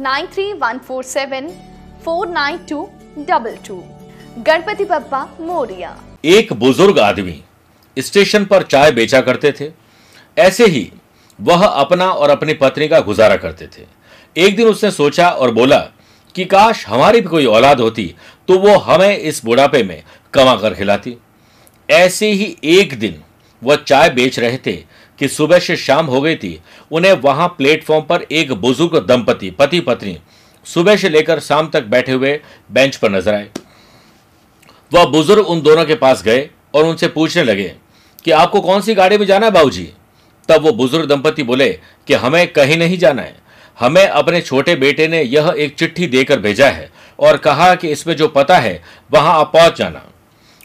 Nine three one four seven four nine two double two Ganpati Bappa Morya. एक बुज़ुर्ग आदमी station पर चाय बेचा करते थे। ऐसे ही वह अपना और अपनी पत्नी का गुजारा करते थे। एक दिन उसने सोचा और बोला कि काश हमारी भी कोई औलाद होती तो वो हमें इस बुढ़ापे में कमा कर खिलाती। ऐसे ही एक दिन वह चाय बेच रहे थे कि सुबह से शाम हो गई थी, उन्हें वहाँ प्लेटफॉर्म पर एक बुज़ुर्ग दंपति, पति पत्नी, सुबह से लेकर शाम तक बैठे हुए बेंच पर नज़र आए। वह बुज़ुर्ग उन दोनों के पास गए और उनसे पूछने लगे कि आपको कौन सी गाड़ी में जाना है बाबूजी? तब वो बुज़ुर्ग दंपति बोले कि हमें कहीं नहीं जाना है। हमें अपने छोटे बेटे ने यह एक चिट्ठी देकर भेजा है और कहा कि इसमें जो पता है, वहाँ आप पहुँच जाना।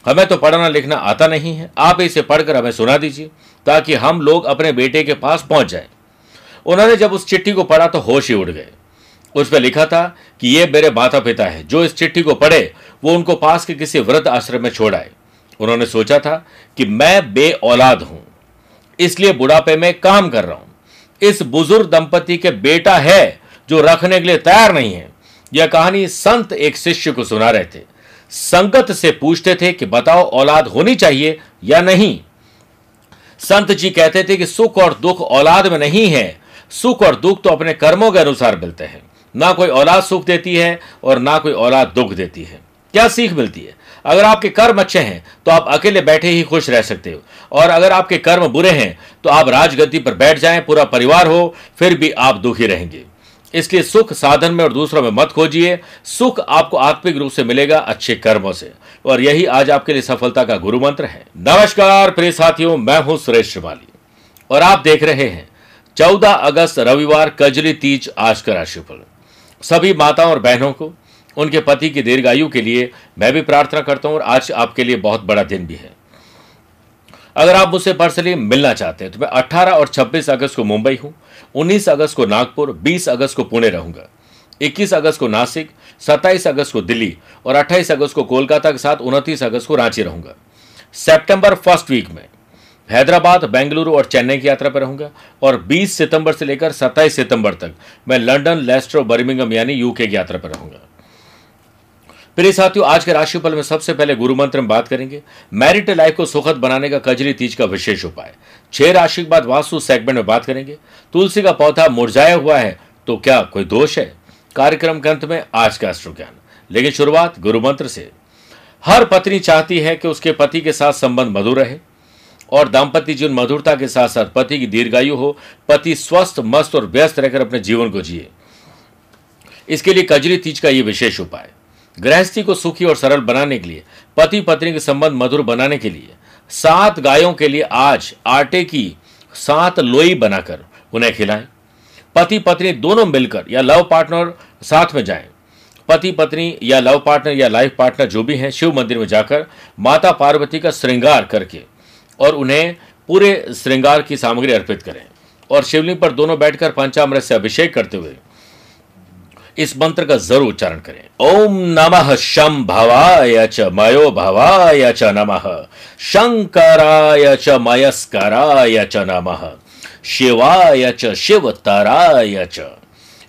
हमें तो पढ़ना लिखना आता नहीं है। आप इसे पढ़कर हमें सुना दीजिए, ताकि हम लोग अपने बेटे के पास पहुँच जाए। उन्होंने जब उस चिट्ठी को पढ़ा तो होश ही उड़ गए। उस पर लिखा था कि ये मेरे माता पिता है, जो इस चिट्ठी को पढ़े, वो उनको पास के किसी वृद्ध आश्रम में छोड़ आए। उन्होंने सोचा था कि मैं बे औलाद हूँ, इसलिए बुढ़ापे में काम कर रहा हूँ। इस बुज़ुर्ग दंपति के बेटा है, जो रखने के लिए तैयार नहीं है। यह कहानी संत एक शिष्य को सुना रहे थे। संगत से पूछते थे कि बताओ औलाद होनी चाहिए या नहीं। संत जी कहते थे कि सुख और दुख औलाद में नहीं है। सुख और दुख तो अपने कर्मों के अनुसार मिलते हैं। ना कोई औलाद सुख देती है और ना कोई औलाद दुख देती है। क्या सीख मिलती है? अगर आपके कर्म अच्छे हैं तो आप अकेले बैठे ही खुश रह सकते हो। और अगर आपके कर्म बुरे हैं तो आप राजगद्दी पर बैठ जाएँ, पूरा परिवार हो, फिर भी आप दुखी रहेंगे। इसलिए सुख साधन में और दूसरों में मत खोजिए। सुख आपको आत्मिक रूप से मिलेगा अच्छे कर्मों से। और यही आज आपके लिए सफलता का गुरु मंत्र है। नमस्कार, प्रिय साथियों, मैं हूँ सुरेश श्रिवाली। और आप देख रहे हैं, चौदह अगस्त रविवार कजली तीज आज का राशिफल। सभी माताओं और बहनों को, उनके पति की दीर्घायु के लिए मैं भी प्रार्थना करता हूँ और आज आपके लिए बहुत बड़ा दिन भी है। अगर आप मुझसे पर्सनली मिलना चाहते हैं तो मैं 18 और 26 अगस्त को मुंबई हूँ। 19 अगस्त को नागपुर 20 अगस्त को पुणे रहूँगा। 21 अगस्त को नासिक 27 अगस्त को दिल्ली और 28 अगस्त को कोलकाता के साथ 29 अगस्त को रांची रहूँगा। सितंबर फ़र्स्ट वीक में हैदराबाद, बेंगलुरु और चेन्नई की यात्रा पर रहूँगा और 20 सितंबर से लेकर 27 सितंबर तक मैं लंदन लेस्टर और बर्मिंगम यानी यूके की यात्रा पर रहूँगा। प्रिय साथियों, आज के राशिफल में सबसे पहले गुरु मंत्र में बात करेंगे। मैरिट लाइफ को सुखद बनाने का कजरी तीज का विशेष उपाय। छह राशि के बाद वास्तु सेगमेंट में बात करेंगे। तुलसी का पौधा मुरझाया हुआ है तो क्या कोई दोष है? कार्यक्रम के अंत में आज का अश्रु ज्ञान लेकिन शुरुआत गुरु मंत्र से। हर पत्नी चाहती है कि उसके पति के साथ संबंध मधुर रहे और दाम्पत्य जीवन मधुरता के साथ साथ पति की दीर्घायु हो। पति स्वस्थ, मस्त और व्यस्त रहकर अपने जीवन को जिए। इसके लिए कजरी तीज का ये विशेष उपाय। गृहस्थी को सुखी और सरल बनाने के लिए पति पत्नी के संबंध मधुर बनाने के लिए, सात गायों के लिए आज आटे की सात लोई बनाकर उन्हें खिलाएँ। पति पत्नी दोनों मिलकर या लव पार्टनर साथ में जाएँ। पति पत्नी या लव पार्टनर या लाइफ पार्टनर जो भी हैं, शिव मंदिर में जाकर माता पार्वती का श्रृंगार करके और उन्हें पूरे श्रृंगार की सामग्री अर्पित करें। और शिवलिंग पर दोनों बैठकर पंचामृत से अभिषेक करते हुए इस मंत्र का ज़रूर उच्चारण करें। ओम नमः शम भवाय च मयो भवाय च नमः, शंकराय च मयस्कराय च नमः, शिवाय च शिवतराय च।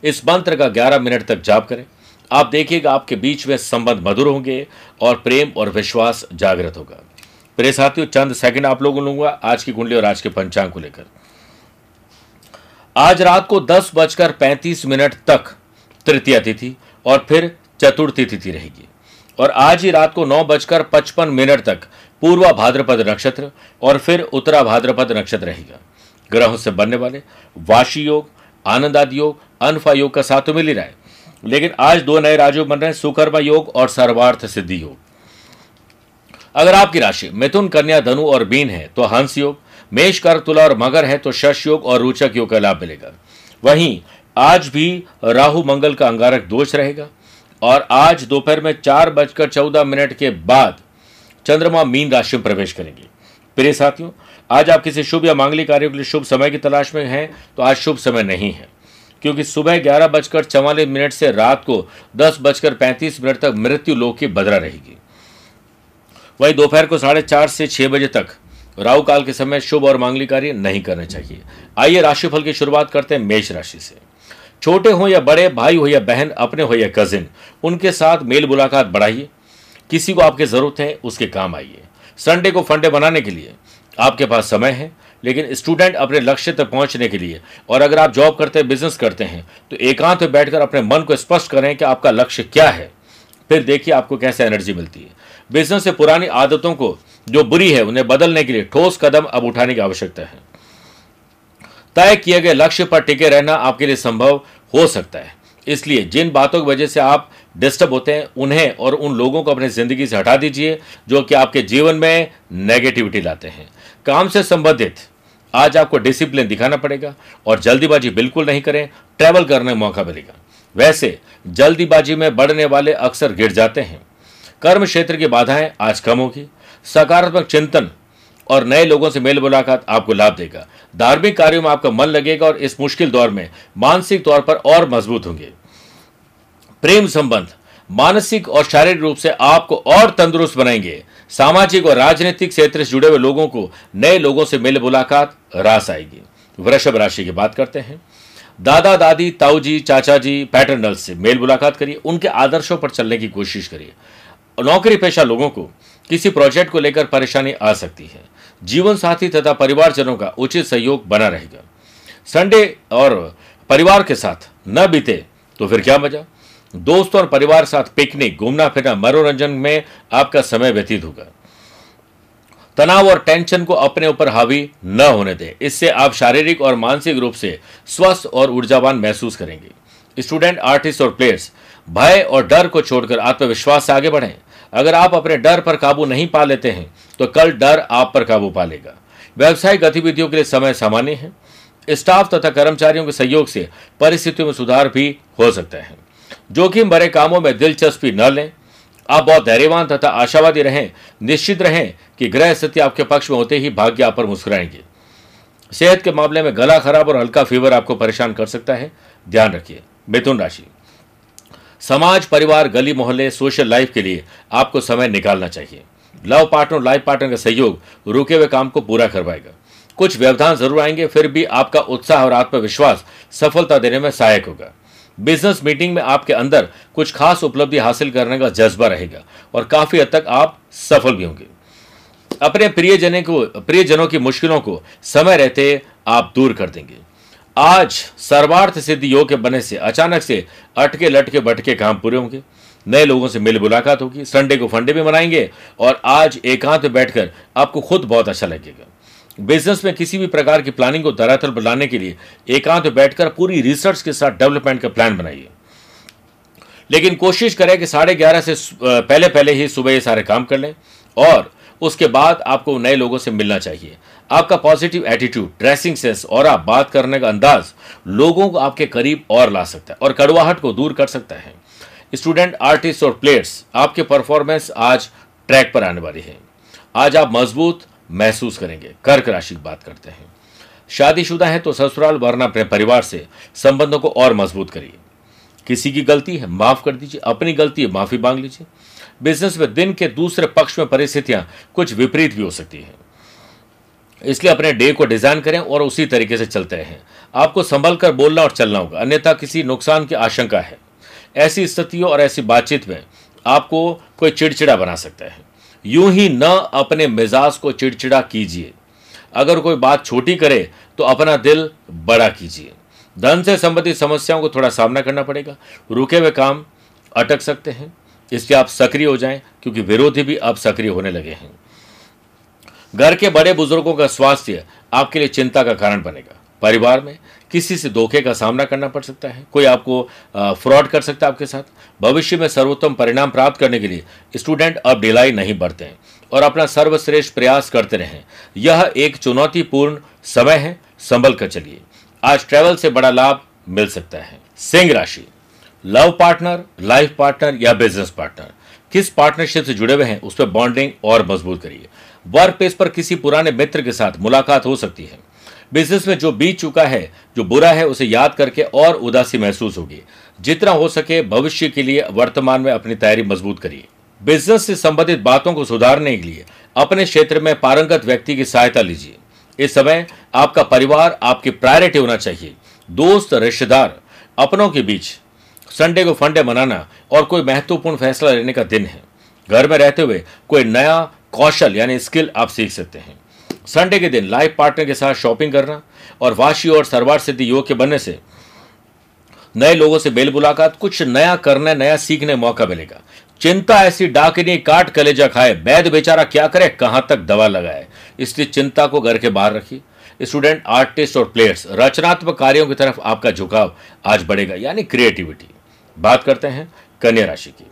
इस मंत्र का 11 मिनट तक जाप करें। आप देखिएगा आपके बीच में संबंध मधुर होंगे और प्रेम और विश्वास जागृत होगा। प्रिय साथियों, चंद सेकंड आप लोगों लूँगा आज की कुंडली और आज के पंचांग को लेकर। आज रात को दस बजकर पैंतीस मिनट तक तृतीय तिथि और फिर चतुर्थी तिथि रहेगी। और आज ही रात को नौ बजकर पचपन मिनट तक पूर्वा भाद्रपद नक्षत्र और फिर उत्तरा भाद्रपद नक्षत्र रहेगा। ग्रहों से बनने वाले वाशी योग, आनंदादि योग, अनफा योग का साथ तो मिल ही रहा है। लेकिन आज दो नए राजयोग बन रहे हैं, सुकर्मा योग और सर्वार्थ सिद्धि योग। अगर आपकी राशि मिथुन, कन्या, धनु और बीन है तो हंस योग, मेष कर तुला और मगर है तो शश योग और रोचक योग का लाभ मिलेगा। वहीं आज भी राहु मंगल का अंगारक दोष रहेगा और आज दोपहर में चार बजकर चौदह मिनट के बाद चंद्रमा मीन राशि में प्रवेश करेंगे। प्रिय साथियों, आज आप किसी शुभ या मांगलिक कार्यों के लिए शुभ समय की तलाश में हैं तो आज शुभ समय नहीं है, क्योंकि सुबह ग्यारह बजकर चवालीस मिनट से रात को दस बजकर पैंतीस मिनट तक मृत्यु लोक की बदरा रहेगी। वहीं दोपहर को साढ़े चार से छह बजे तक राहु काल के समय शुभ और मांगलिक कार्य नहीं करने चाहिए। आइए राशिफल की शुरुआत करते हैं मेष राशि से। छोटे हो या बड़े, भाई हो या बहन, अपने हो या कजिन उनके साथ मेल मुलाकात बढ़ाइए। किसी को आपकी ज़रूरत है, उसके काम आइए। संडे को फंडे बनाने के लिए आपके पास समय है, लेकिन स्टूडेंट अपने लक्ष्य तक पहुँचने के लिए और अगर आप जॉब करते हैं बिज़नेस करते हैं तो एकांत में बैठकर अपने मन को स्पष्ट करें कि आपका लक्ष्य क्या है। फिर देखिए आपको कैसे एनर्जी मिलती है। बिज़नेस से पुरानी आदतों को, जो बुरी है, उन्हें बदलने के लिए ठोस कदम अब उठाने की आवश्यकता है। तय किए गए लक्ष्य पर टिके रहना आपके लिए संभव हो सकता है। इसलिए जिन बातों की वजह से आप डिस्टर्ब होते हैं, उन्हें और उन लोगों को अपनी ज़िंदगी से हटा दीजिए, जो कि आपके जीवन में नेगेटिविटी लाते हैं। काम से संबंधित आज आपको डिसिप्लिन दिखाना पड़ेगा और जल्दीबाजी बिल्कुल नहीं करें ट्रैवल करने का मौका मिलेगा। वैसे, जल्दीबाजी में बढ़ने वाले अक्सर गिर जाते हैं। कर्म क्षेत्र की बाधाएँ आज कम होगी। सकारात्मक चिंतन और नए लोगों से मेल मुलाकात आपको लाभ देगा। धार्मिक कार्यों में आपका मन लगेगा और इस मुश्किल दौर में मानसिक तौर पर और मज़बूत होंगे। प्रेम संबंध, मानसिक और शारीरिक रूप से आपको और तंदुरुस्त बनाएँगे। सामाजिक और राजनीतिक क्षेत्र से जुड़े हुए लोगों को नए लोगों से मिल मुलाकात रास आएगी। वृषभ राशि की बात करते हैं। दादा, दादी ताऊ जी चाचा जी पैटर्नल से मेल मुलाकात करिए। उनके आदर्शों पर चलने की कोशिश करिए। नौकरी पेशा लोगों को किसी प्रोजेक्ट को लेकर परेशानी आ सकती है। जीवन साथी तथा परिवारजनों का उचित सहयोग बना रहेगा। संडे और परिवार के साथ न बीते तो फिर क्या मज़ा? दोस्तों और परिवार साथ पिकनिक, घूमना फिरना, मनोरंजन में आपका समय व्यतीत होगा। तनाव और टेंशन को अपने ऊपर हावी न होने दें। इससे आप शारीरिक और मानसिक रूप से स्वस्थ और ऊर्जावान महसूस करेंगे। स्टूडेंट, आर्टिस्ट और प्लेयर्स, भय और डर को छोड़कर आत्मविश्वास से आगे बढ़ें। अगर आप अपने डर पर काबू नहीं पा लेते हैं तो कल डर आप पर काबू पा लेगा। व्यवसायिक गतिविधियों के लिए समय सामान्य है। स्टाफ तथा कर्मचारियों के सहयोग से परिस्थितियों में सुधार भी हो सकता है। जोखिम भरे कामों में दिलचस्पी न लें। आप बहुत धैर्यवान तथा आशावादी रहें, निश्चित रहें कि ग्रह स्थिति आपके पक्ष में होते ही भाग्य आप पर मुस्कुराएँगे। सेहत के मामले में गला खराब और हल्का फीवर आपको परेशान कर सकता है। ध्यान रखिए, मिथुन राशि। समाज, परिवार, गली, मोहल्ले, सोशल लाइफ के लिए आपको समय निकालना चाहिए। लव पार्टनर, लाइफ पार्टनर का सहयोग रुके हुए काम को पूरा करवाएगा। कुछ व्यवधान ज़रूर आएँगे, फिर भी आपका उत्साह और आत्मविश्वास सफलता देने में सहायक होगा। बिज़नेस मीटिंग में आपके अंदर कुछ खास उपलब्धि हासिल करने का जज्बा रहेगा और काफ़ी हद तक आप सफल भी होंगे। अपने प्रियजनों को, प्रियजनों की मुश्किलों को समय रहते आप दूर कर देंगे। आज सर्वार्थ सिद्धि योग के बने से, अचानक से अटके लटके बटके काम पूरे होंगे। नए लोगों से मिल मुलाकात होगी संडे को फंडे भी मनाएँगे और आज एकांत में बैठकर आपको खुद बहुत अच्छा लगेगा। बिज़नेस में किसी भी प्रकार की प्लानिंग को धरातल पर लाने के लिए एकांत में बैठकर पूरी रिसर्च के साथ डेवलपमेंट का प्लान बनाइए। लेकिन कोशिश करें कि साढ़े ग्यारह से पहले पहले ही सुबह ये सारे काम कर लें और उसके बाद आपको नए लोगों से मिलना चाहिए। आपका पॉजिटिव एटीट्यूड ड्रेसिंग सेंस और आप बात करने का अंदाज लोगों को आपके करीब और ला सकता है और कड़वाहट को दूर कर सकता है। स्टूडेंट आर्टिस्ट और प्लेयर्स आपके परफॉर्मेंस आज ट्रैक पर आने वाली है। आज आप मज़बूत महसूस करेंगे, कर्क राशि की बात करते हैं। शादीशुदा है तो ससुराल वरना अपने परिवार से संबंधों को और मज़बूत करिए। किसी की गलती है, माफ़ कर दीजिए, अपनी गलती है, माफ़ी मांग लीजिए। बिज़नेस में दिन के दूसरे पक्ष में परिस्थितियाँ कुछ विपरीत भी हो सकती हैं। इसलिए अपने डे को डिज़ाइन करें और उसी तरीके से चलते रहें। आपको संभल कर बोलना और चलना होगा। अन्यथा किसी नुकसान की आशंका है। ऐसी स्थितियों और ऐसी बातचीत में आपको कोई चिड़चिड़ा बना सकता है। यूँ ही न अपने मिजाज को चिड़चिड़ा कीजिए। अगर कोई बात छोटी करे तो अपना दिल बड़ा कीजिए। धन से संबंधित समस्याओं को थोड़ा सामना करना पड़ेगा। रुके हुए काम अटक सकते हैं। इसलिए आप सक्रिय हो जाएँ, क्योंकि विरोधी भी अब सक्रिय होने लगे हैं। घर के बड़े बुज़ुर्गों का स्वास्थ्य आपके लिए चिंता का कारण बनेगा। परिवार में किसी से धोखे का सामना करना पड़ सकता है। कोई आपको फ्रॉड कर सकता है आपके साथ। भविष्य में सर्वोत्तम परिणाम प्राप्त करने के लिए स्टूडेंट अब ढिलाई नहीं बरतें और अपना सर्वश्रेष्ठ प्रयास करते रहें। यह एक चुनौतीपूर्ण समय है, संभल कर चलिए। आज ट्रेवल से बड़ा लाभ मिल सकता है। सिंह राशि। लव पार्टनर लाइफ पार्टनर या बिज़नेस पार्टनर किस पार्टनरशिप से जुड़े हुए हैं, उस पर बॉन्डिंग और मज़बूत करिए। वर्क प्लेस पर किसी पुराने मित्र के साथ मुलाकात हो सकती है। बिज़नेस में जो बीत चुका है, जो बुरा है, उसे याद करके और उदासी महसूस होगी। जितना हो सके भविष्य के लिए वर्तमान में अपनी तैयारी मज़बूत करिए। बिज़नेस से संबंधित बातों को सुधारने के लिए अपने क्षेत्र में पारंगत व्यक्ति की सहायता लीजिए। इस समय आपका परिवार आपकी प्रायोरिटी होना चाहिए। दोस्त, रिश्तेदार, अपनों के बीच संडे को फंडे मनाना और कोई महत्वपूर्ण फैसला लेने का दिन है। घर में रहते हुए कोई नया कौशल यानी स्किल आप सीख सकते हैं। संडे के दिन लाइफ पार्टनर के साथ शॉपिंग करना और वाशी और सरवार सिद्धि योग के बनने से नए लोगों से बेल मुलाकात, कुछ नया करने, नया सीखने मौका मिलेगा। चिंता ऐसी डाकनी काट कलेजा खाए वैद बेचारा क्या करे, कहाँ तक दवा लगाए? इसलिए चिंता को घर के बाहर रखिए। स्टूडेंट आर्टिस्ट और प्लेयर्स रचनात्मक कार्यों की तरफ़ आपका झुकाव आज बढ़ेगा, यानी क्रिएटिविटी बात करते हैं कन्या राशि की।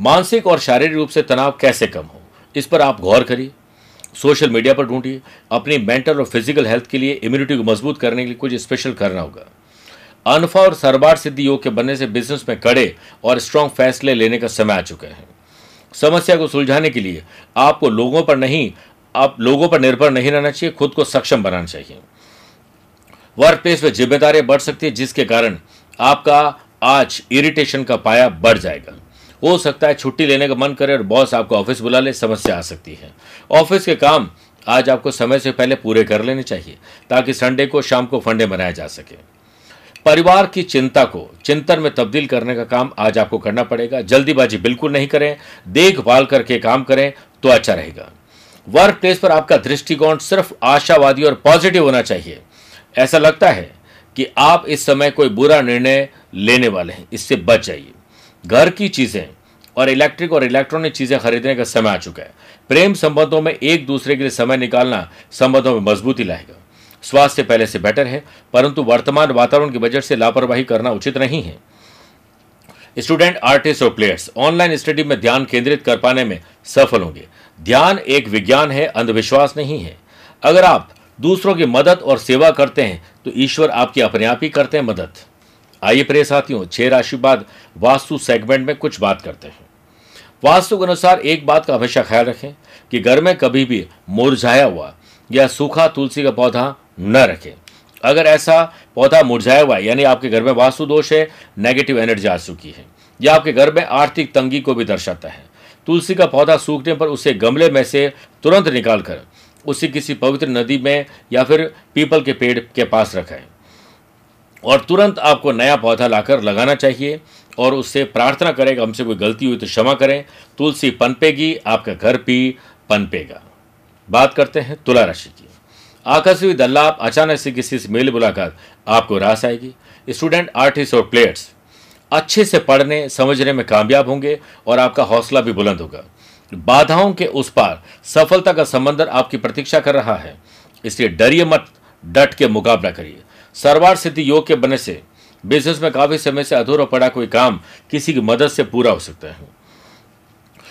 मानसिक और शारीरिक रूप से तनाव कैसे कम हो? इस पर आप गौर करिए, सोशल मीडिया पर ढूंढिए, अपनी मेंटल और फ़िज़िकल हेल्थ के लिए इम्यूनिटी को मज़बूत करने के लिए कुछ स्पेशल करना होगा। अनफा और सरबार सिद्धि योग के बनने से बिज़नेस में कड़े और स्ट्रांग फैसले लेने का समय आ चुका है। समस्या को सुलझाने के लिए आपको लोगों पर नहीं, आप लोगों पर निर्भर नहीं रहना चाहिए, खुद को सक्षम बनाना चाहिए। वर्क प्लेस में जिम्मेदारियाँ बढ़ सकती है, जिसके कारण आपका आज इरिटेशन का पाया बढ़ जाएगा। हो सकता है छुट्टी लेने का मन करे और बॉस आपको ऑफ़िस बुला ले, समस्या आ सकती है। ऑफ़िस के काम आज आपको समय से पहले पूरे कर लेने चाहिए, ताकि संडे को शाम को फंडे बनाया जा सके। परिवार की चिंता को, चिंतन में तब्दील करने का काम आज आपको करना पड़ेगा। जल्दीबाजी बिल्कुल नहीं करें, देखभाल करके काम करें तो अच्छा रहेगा। वर्क प्लेस पर आपका दृष्टिकोण सिर्फ़ आशावादी और पॉजिटिव होना चाहिए। ऐसा लगता है कि आप इस समय कोई बुरा निर्णय लेने वाले हैं, इससे बच जाइए। घर की चीज़ें और इलेक्ट्रिक और इलेक्ट्रॉनिक चीज़ें खरीदने का समय आ चुका है। प्रेम संबंधों में एक दूसरे के लिए समय निकालना संबंधों में मजबूती लाएगा। स्वास्थ्य पहले से बेटर है, परंतु वर्तमान वातावरण की वजह से लापरवाही करना उचित नहीं है। स्टूडेंट, आर्टिस्ट और प्लेयर्स, ऑनलाइन स्टडी में ध्यान केंद्रित कर पाने में सफल होंगे। ध्यान एक विज्ञान है, अंधविश्वास नहीं है। अगर आप दूसरों की मदद और सेवा करते हैं तो ईश्वर आपकी अपने आप ही करते हैं मदद। आइए प्रिय साथियों, छह राशि बाद वास्तु सेगमेंट में कुछ बात करते हैं। वास्तु के अनुसार एक बात का हमेशा ख्याल रखें कि घर में कभी भी मुरझाया हुआ या सूखा तुलसी का पौधा न रखें। अगर ऐसा पौधा मुरझाया हुआ है, यानी आपके घर में वास्तु दोष है नेगेटिव एनर्जी आ चुकी है, या आपके घर में आर्थिक तंगी को भी दर्शाता है, तुलसी का पौधा सूखने पर उसे गमले में से तुरंत निकालकर उसे किसी पवित्र नदी में या फिर पीपल के पेड़ के पास रखें। और तुरंत आपको नया पौधा लाकर लगाना चाहिए और उससे प्रार्थना करें कि हमसे कोई गलती हुई तो क्षमा करें। तुलसी पनपेगी, आपका घर भी पनपेगा। बात करते हैं तुला राशि की। आकस्मिक दल्लाप अचानक से किसी से मेल मुलाकात, आपको रास आएगी। स्टूडेंट, आर्टिस्ट और प्लेयर्स, अच्छे से पढ़ने, समझने में कामयाब होंगे और आपका हौसला भी बुलंद होगा। बाधाओं के उस पार सफलता का संबंधर आपकी प्रतीक्षा कर रहा है। इसलिए डरिए मत, डट के मुकाबला करिए। सरवार सिद्धि योग के बनने से बिज़नेस में काफ़ी समय से अधूरा पड़ा कोई काम किसी की मदद से पूरा हो सकता है।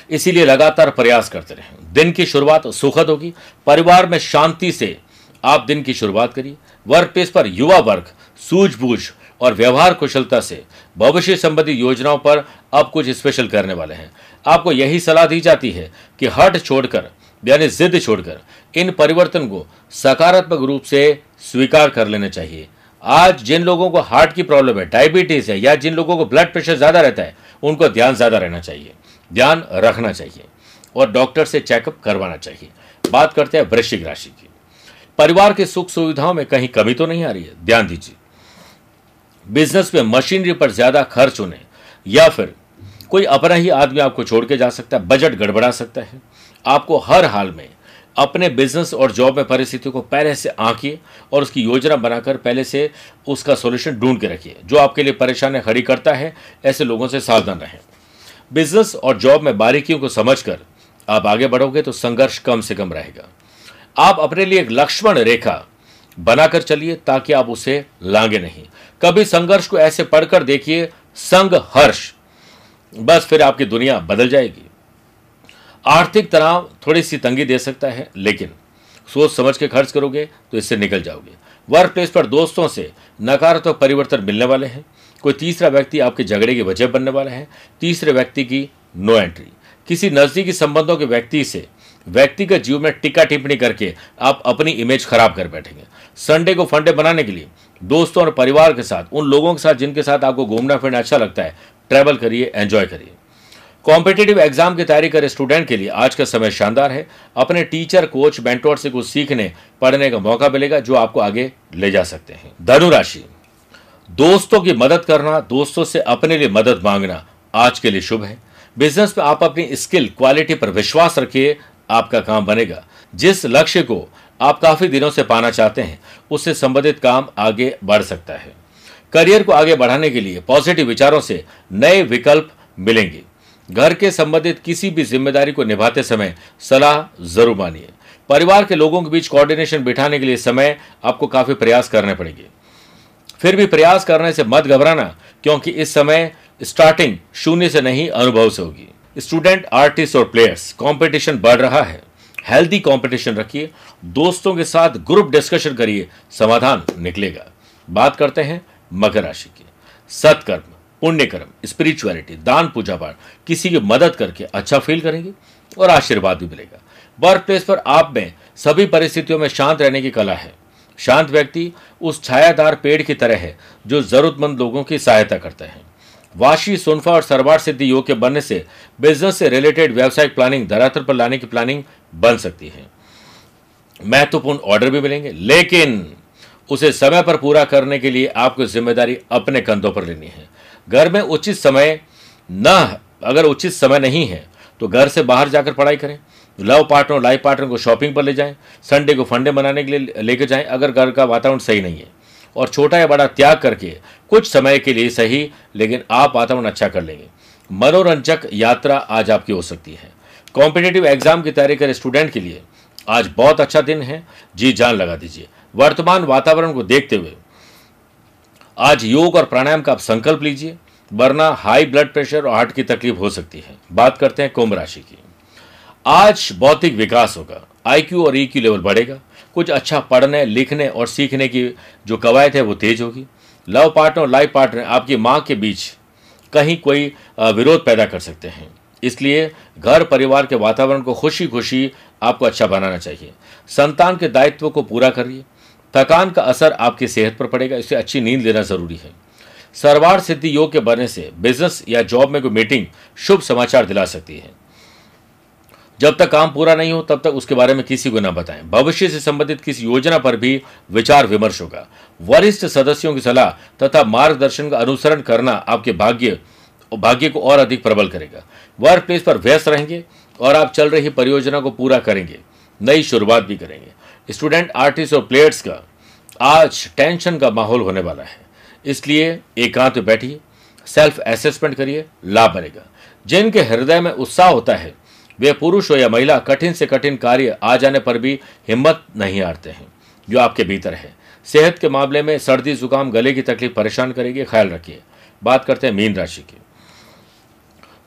इसीलिए लगातार प्रयास करते रहें। दिन की शुरुआत सुखद होगी। परिवार में शांति से आप दिन की शुरुआत करिए। वर्क प्लेस पर युवा वर्ग, सूझबूझ और व्यवहार कुशलता से भविष्य संबंधी योजनाओं पर आप कुछ स्पेशल करने वाले हैं। आपको यही सलाह दी जाती है कि हट छोड़कर, यानी जिद छोड़कर, इन परिवर्तन को सकारात्मक रूप से स्वीकार कर लेना चाहिए। आज जिन लोगों को हार्ट की प्रॉब्लम है, डायबिटीज़ है, या जिन लोगों को ब्लड प्रेशर ज़्यादा रहता है, उनको ध्यान ज़्यादा रहना चाहिए। ध्यान रखना चाहिए और डॉक्टर से चेकअप करवाना चाहिए। बात करते हैं वृश्चिक राशि की। परिवार के सुख सुविधाओं में कहीं कमी तो नहीं आ रही है? ध्यान दीजिए। बिज़नेस में मशीनरी पर ज़्यादा खर्च होने, या फिर कोई अपना ही आदमी आपको छोड़ के जा सकता है, बजट गड़बड़ा सकता है। आपको हर हाल में अपने बिज़नेस और जॉब में परिस्थितियों को पहले से आंकिए और उसकी योजना बनाकर पहले से उसका सॉल्यूशन ढूंढ के रखिए। जो आपके लिए परेशानी खड़ी करता है, ऐसे लोगों से सावधान रहें। बिज़नेस और जॉब में बारीकियों को समझकर आप आगे बढ़ोगे तो संघर्ष कम से कम रहेगा। आप अपने लिए एक लक्ष्मण रेखा बनाकर चलिए ताकि आप उसे लांगे नहीं। कभी संघर्ष को ऐसे पढ़कर देखिए संग हर्ष बस फिर आपकी दुनिया बदल जाएगी। आर्थिक तनाव थोड़ी सी तंगी दे सकता है, लेकिन सोच समझ के खर्च करोगे तो इससे निकल जाओगे। वर्क प्लेस पर दोस्तों से नकारात्मक परिवर्तन मिलने वाले हैं। कोई तीसरा व्यक्ति आपके झगड़े की वजह बनने वाला है। तीसरे व्यक्ति की नो एंट्री किसी नजदीकी संबंधों के व्यक्ति से व्यक्तिगत जीवन में टिक्का टिप्पणी करके आप अपनी इमेज खराब कर बैठेंगे। संडे को फंडे बनाने के लिए दोस्तों और परिवार के साथ, उन लोगों के साथ जिनके साथ आपको घूमना फिरना अच्छा लगता है ट्रैवल करिए एंजॉय करिए। कॉम्पिटेटिव एग्ज़ाम की तैयारी करे स्टूडेंट के लिए आज का समय शानदार है। अपने टीचर कोच मेंटोर से कुछ सीखने, पढ़ने का मौका मिलेगा जो आपको आगे ले जा सकते हैं। धनुराशि दोस्तों की मदद करना, दोस्तों से अपने लिए मदद मांगना आज के लिए शुभ है। बिज़नेस में आप अपनी स्किल क्वालिटी पर विश्वास रखिए, आपका काम बनेगा। जिस लक्ष्य को आप काफ़ी दिनों से पाना चाहते हैं, उससे संबंधित काम आगे बढ़ सकता है। करियर को आगे बढ़ाने के लिए पॉजिटिव विचारों से नए विकल्प मिलेंगे। घर के संबंधित किसी भी ज़िम्मेदारी को निभाते समय सलाह ज़रूर मानिए। परिवार के लोगों के बीच कोऑर्डिनेशन बिठाने के लिए समय आपको काफ़ी प्रयास करने पड़ेंगे। फिर भी प्रयास करने से मत घबराना, क्योंकि इस समय स्टार्टिंग शून्य से नहीं अनुभव से होगी। स्टूडेंट आर्टिस्ट और प्लेयर्स कंपटीशन बढ़ रहा है। हेल्दी कंपटीशन रखिए। दोस्तों के साथ ग्रुप डिस्कशन करिए। समाधान निकलेगा। बात करते हैं मकर राशि की। सत्कर्म। पुण्य कर्म स्पिरिचुअलिटी दान पूजा पाठ किसी की मदद करके अच्छा फील करेंगे और आशीर्वाद भी मिलेगा। वर्क प्लेस पर आप में सभी परिस्थितियों में शांत रहने की कला है। शांत व्यक्ति उस छायादार पेड़ की तरह है जो जरूरतमंद लोगों की सहायता करता है। वाशी, सुनफा और सरवार सिद्धि योग के बनने से बिज़नेस से रिलेटेड व्यावसायिक प्लानिंग धरातल पर लाने की प्लानिंग बन सकती है। महत्वपूर्ण ऑर्डर भी मिलेंगे, लेकिन उसे समय पर पूरा करने के लिए आपको ज़िम्मेदारी अपने कंधों पर लेनी है। घर में उचित समय न अगर उचित समय नहीं है तो घर से बाहर जाकर पढ़ाई करें। लव पार्टनर, लाइफ पार्टनर को शॉपिंग पर ले जाएँ, संडे को फंडे बनाने के लिए लेकर जाएँ, अगर घर का वातावरण सही नहीं है। और छोटा या बड़ा त्याग करके कुछ समय के लिए सही, लेकिन आप वातावरण अच्छा कर लेंगे। मनोरंजक यात्रा आज आपकी हो सकती है। कॉम्पिटेटिव एग्ज़ाम की तैयारी करे स्टूडेंट के लिए। आज बहुत अच्छा दिन है। जी जान लगा दीजिए। वर्तमान वातावरण को देखते हुए आज योग और प्राणायाम का आप संकल्प लीजिए, वरना हाई ब्लड प्रेशर और हार्ट की तकलीफ़ हो सकती है। बात करते हैं कुंभ राशि की। आज भौतिक विकास होगा आईक्यू और ईक्यू लेवल बढ़ेगा। कुछ अच्छा पढ़ने, लिखने और सीखने की जो कवायद है वो तेज होगी। लव पार्टनर और लाइफ पार्टनर आपकी माँ के बीच कहीं कोई विरोध पैदा कर सकते हैं। इसलिए घर, परिवार के वातावरण को खुशी खुशी आपको अच्छा बनाना चाहिए। संतान के दायित्व को पूरा करिए। थकान का असर आपकी सेहत पर पड़ेगा, इससे अच्छी नींद लेना ज़रूरी है। सरवार सिद्धि योग के बनने से बिज़नेस या जॉब में कोई मीटिंग शुभ समाचार दिला सकती है। जब तक काम पूरा नहीं हो, तब तक उसके बारे में किसी को न बताएँ। भविष्य से संबंधित किसी योजना पर भी विचार विमर्श होगा। वरिष्ठ सदस्यों की सलाह तथा मार्गदर्शन का अनुसरण करना आपके भाग्य भाग्य को और अधिक प्रबल करेगा। वर्क प्लेस पर व्यस्त रहेंगे और आप चल रही परियोजना को पूरा करेंगे। नई शुरुआत भी करेंगे। स्टूडेंट आर्टिस्ट और प्लेयर्स का आज टेंशन का माहौल होने वाला है। इसलिए एकांत बैठिए, सेल्फ असेसमेंट करिए, लाभ बनेगा जिनके हृदय में उत्साह होता है, वे पुरुष हो या महिला, कठिन से कठिन कार्य आ जाने पर भी हिम्मत नहीं हारते हैं, जो आपके भीतर है। सेहत के मामले में सर्दी, जुकाम, गले की तकलीफ़ परेशान करेगी ख्याल रखिए। बात करते हैं मीन राशि की।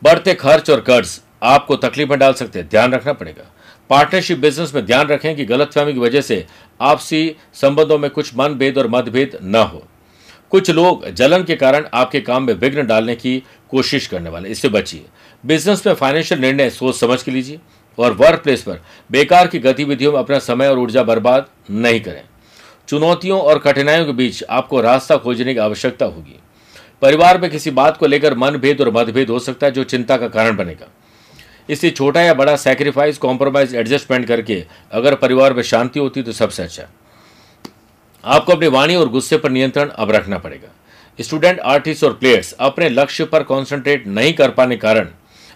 बढ़ते खर्च और कर्ज, आपको तकलीफ़ में डाल सकते हैं, ध्यान रखना पड़ेगा। पार्टनरशिप बिज़नेस में ध्यान रखें कि गलतफहमी की वजह से आपसी संबंधों में कुछ मनभेद और मतभेद न हो। कुछ लोग जलन के कारण आपके काम में विघ्न डालने की कोशिश करने वाले। इससे बचिए। बिज़नेस में फाइनेंशियल निर्णय सोच समझ के लीजिए और वर्क प्लेस पर बेकार की गतिविधियों में अपना समय और ऊर्जा बर्बाद नहीं करें। चुनौतियों और कठिनाइयों के बीच आपको रास्ता खोजने की आवश्यकता होगी। परिवार में किसी बात को लेकर मनभेद और मतभेद हो सकता है जो चिंता का कारण बनेगा। इसलिए छोटा या बड़ा सेक्रीफाइस कॉम्प्रोमाइज एडजस्टमेंट करके अगर परिवार में शांति होती तो सबसे अच्छा आपको अपनी वाणी और गुस्से पर नियंत्रण अब रखना पड़ेगा। स्टूडेंट आर्टिस्ट और प्लेयर्स अपने लक्ष्य पर कॉन्सेंट्रेट नहीं कर पाने कारण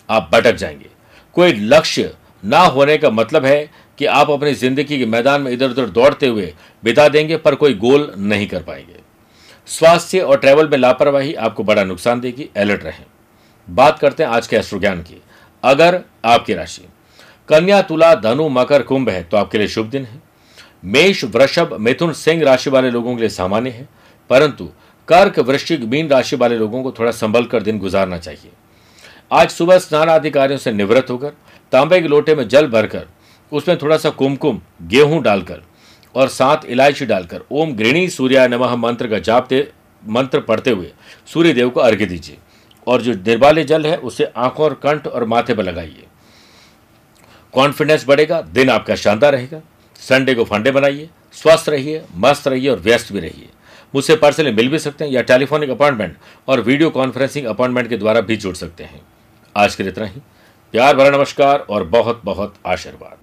आप भटक जाएँगे। कोई लक्ष्य ना होने का मतलब है कि आप अपनी ज़िंदगी के मैदान में इधर उधर दौड़ते हुए बिता देंगे, पर कोई गोल नहीं कर पाएँगे। स्वास्थ्य और ट्रैवल में लापरवाही आपको बड़ा नुकसान देगी। अलर्ट रहें। बात करते हैं आज के ज्ञान की। अगर आपकी राशि कन्या, तुला, धनु, मकर, कुंभ है तो आपके लिए शुभ दिन है। मेष, वृषभ, मिथुन, सिंह राशि वाले लोगों के लिए सामान्य है, परंतु कर्क, वृश्चिक, मीन राशि वाले लोगों को थोड़ा संभल कर दिन गुजारना चाहिए। आज सुबह स्नान आदि कार्यों से निवृत्त होकर तांबे के लोटे में जल भरकर उसमें थोड़ा सा कुमकुम, गेहूँ डालकर और साथ इलायची डालकर ओम गृणी सूर्या नमः मंत्र का जापते, मंत्र पढ़ते हुए सूर्य देव को अर्घ्य दीजिए। और जो निर्वाले जल है, उसे आँखों और कंठ और माथे पर लगाइए। कॉन्फिडेंस बढ़ेगा, दिन आपका शानदार रहेगा। संडे को फंडे बनाइए, स्वस्थ रहिए, मस्त रहिए और व्यस्त भी रहिए। मुझसे पर्सनली मिल भी सकते हैं या टेलीफोनिक अपॉइंटमेंट और वीडियो कॉन्फ्रेंसिंग अपॉइंटमेंट के द्वारा भी जुड़ सकते हैं। आज के लिए इतना ही। प्यार भरा नमस्कार और बहुत बहुत आशीर्वाद।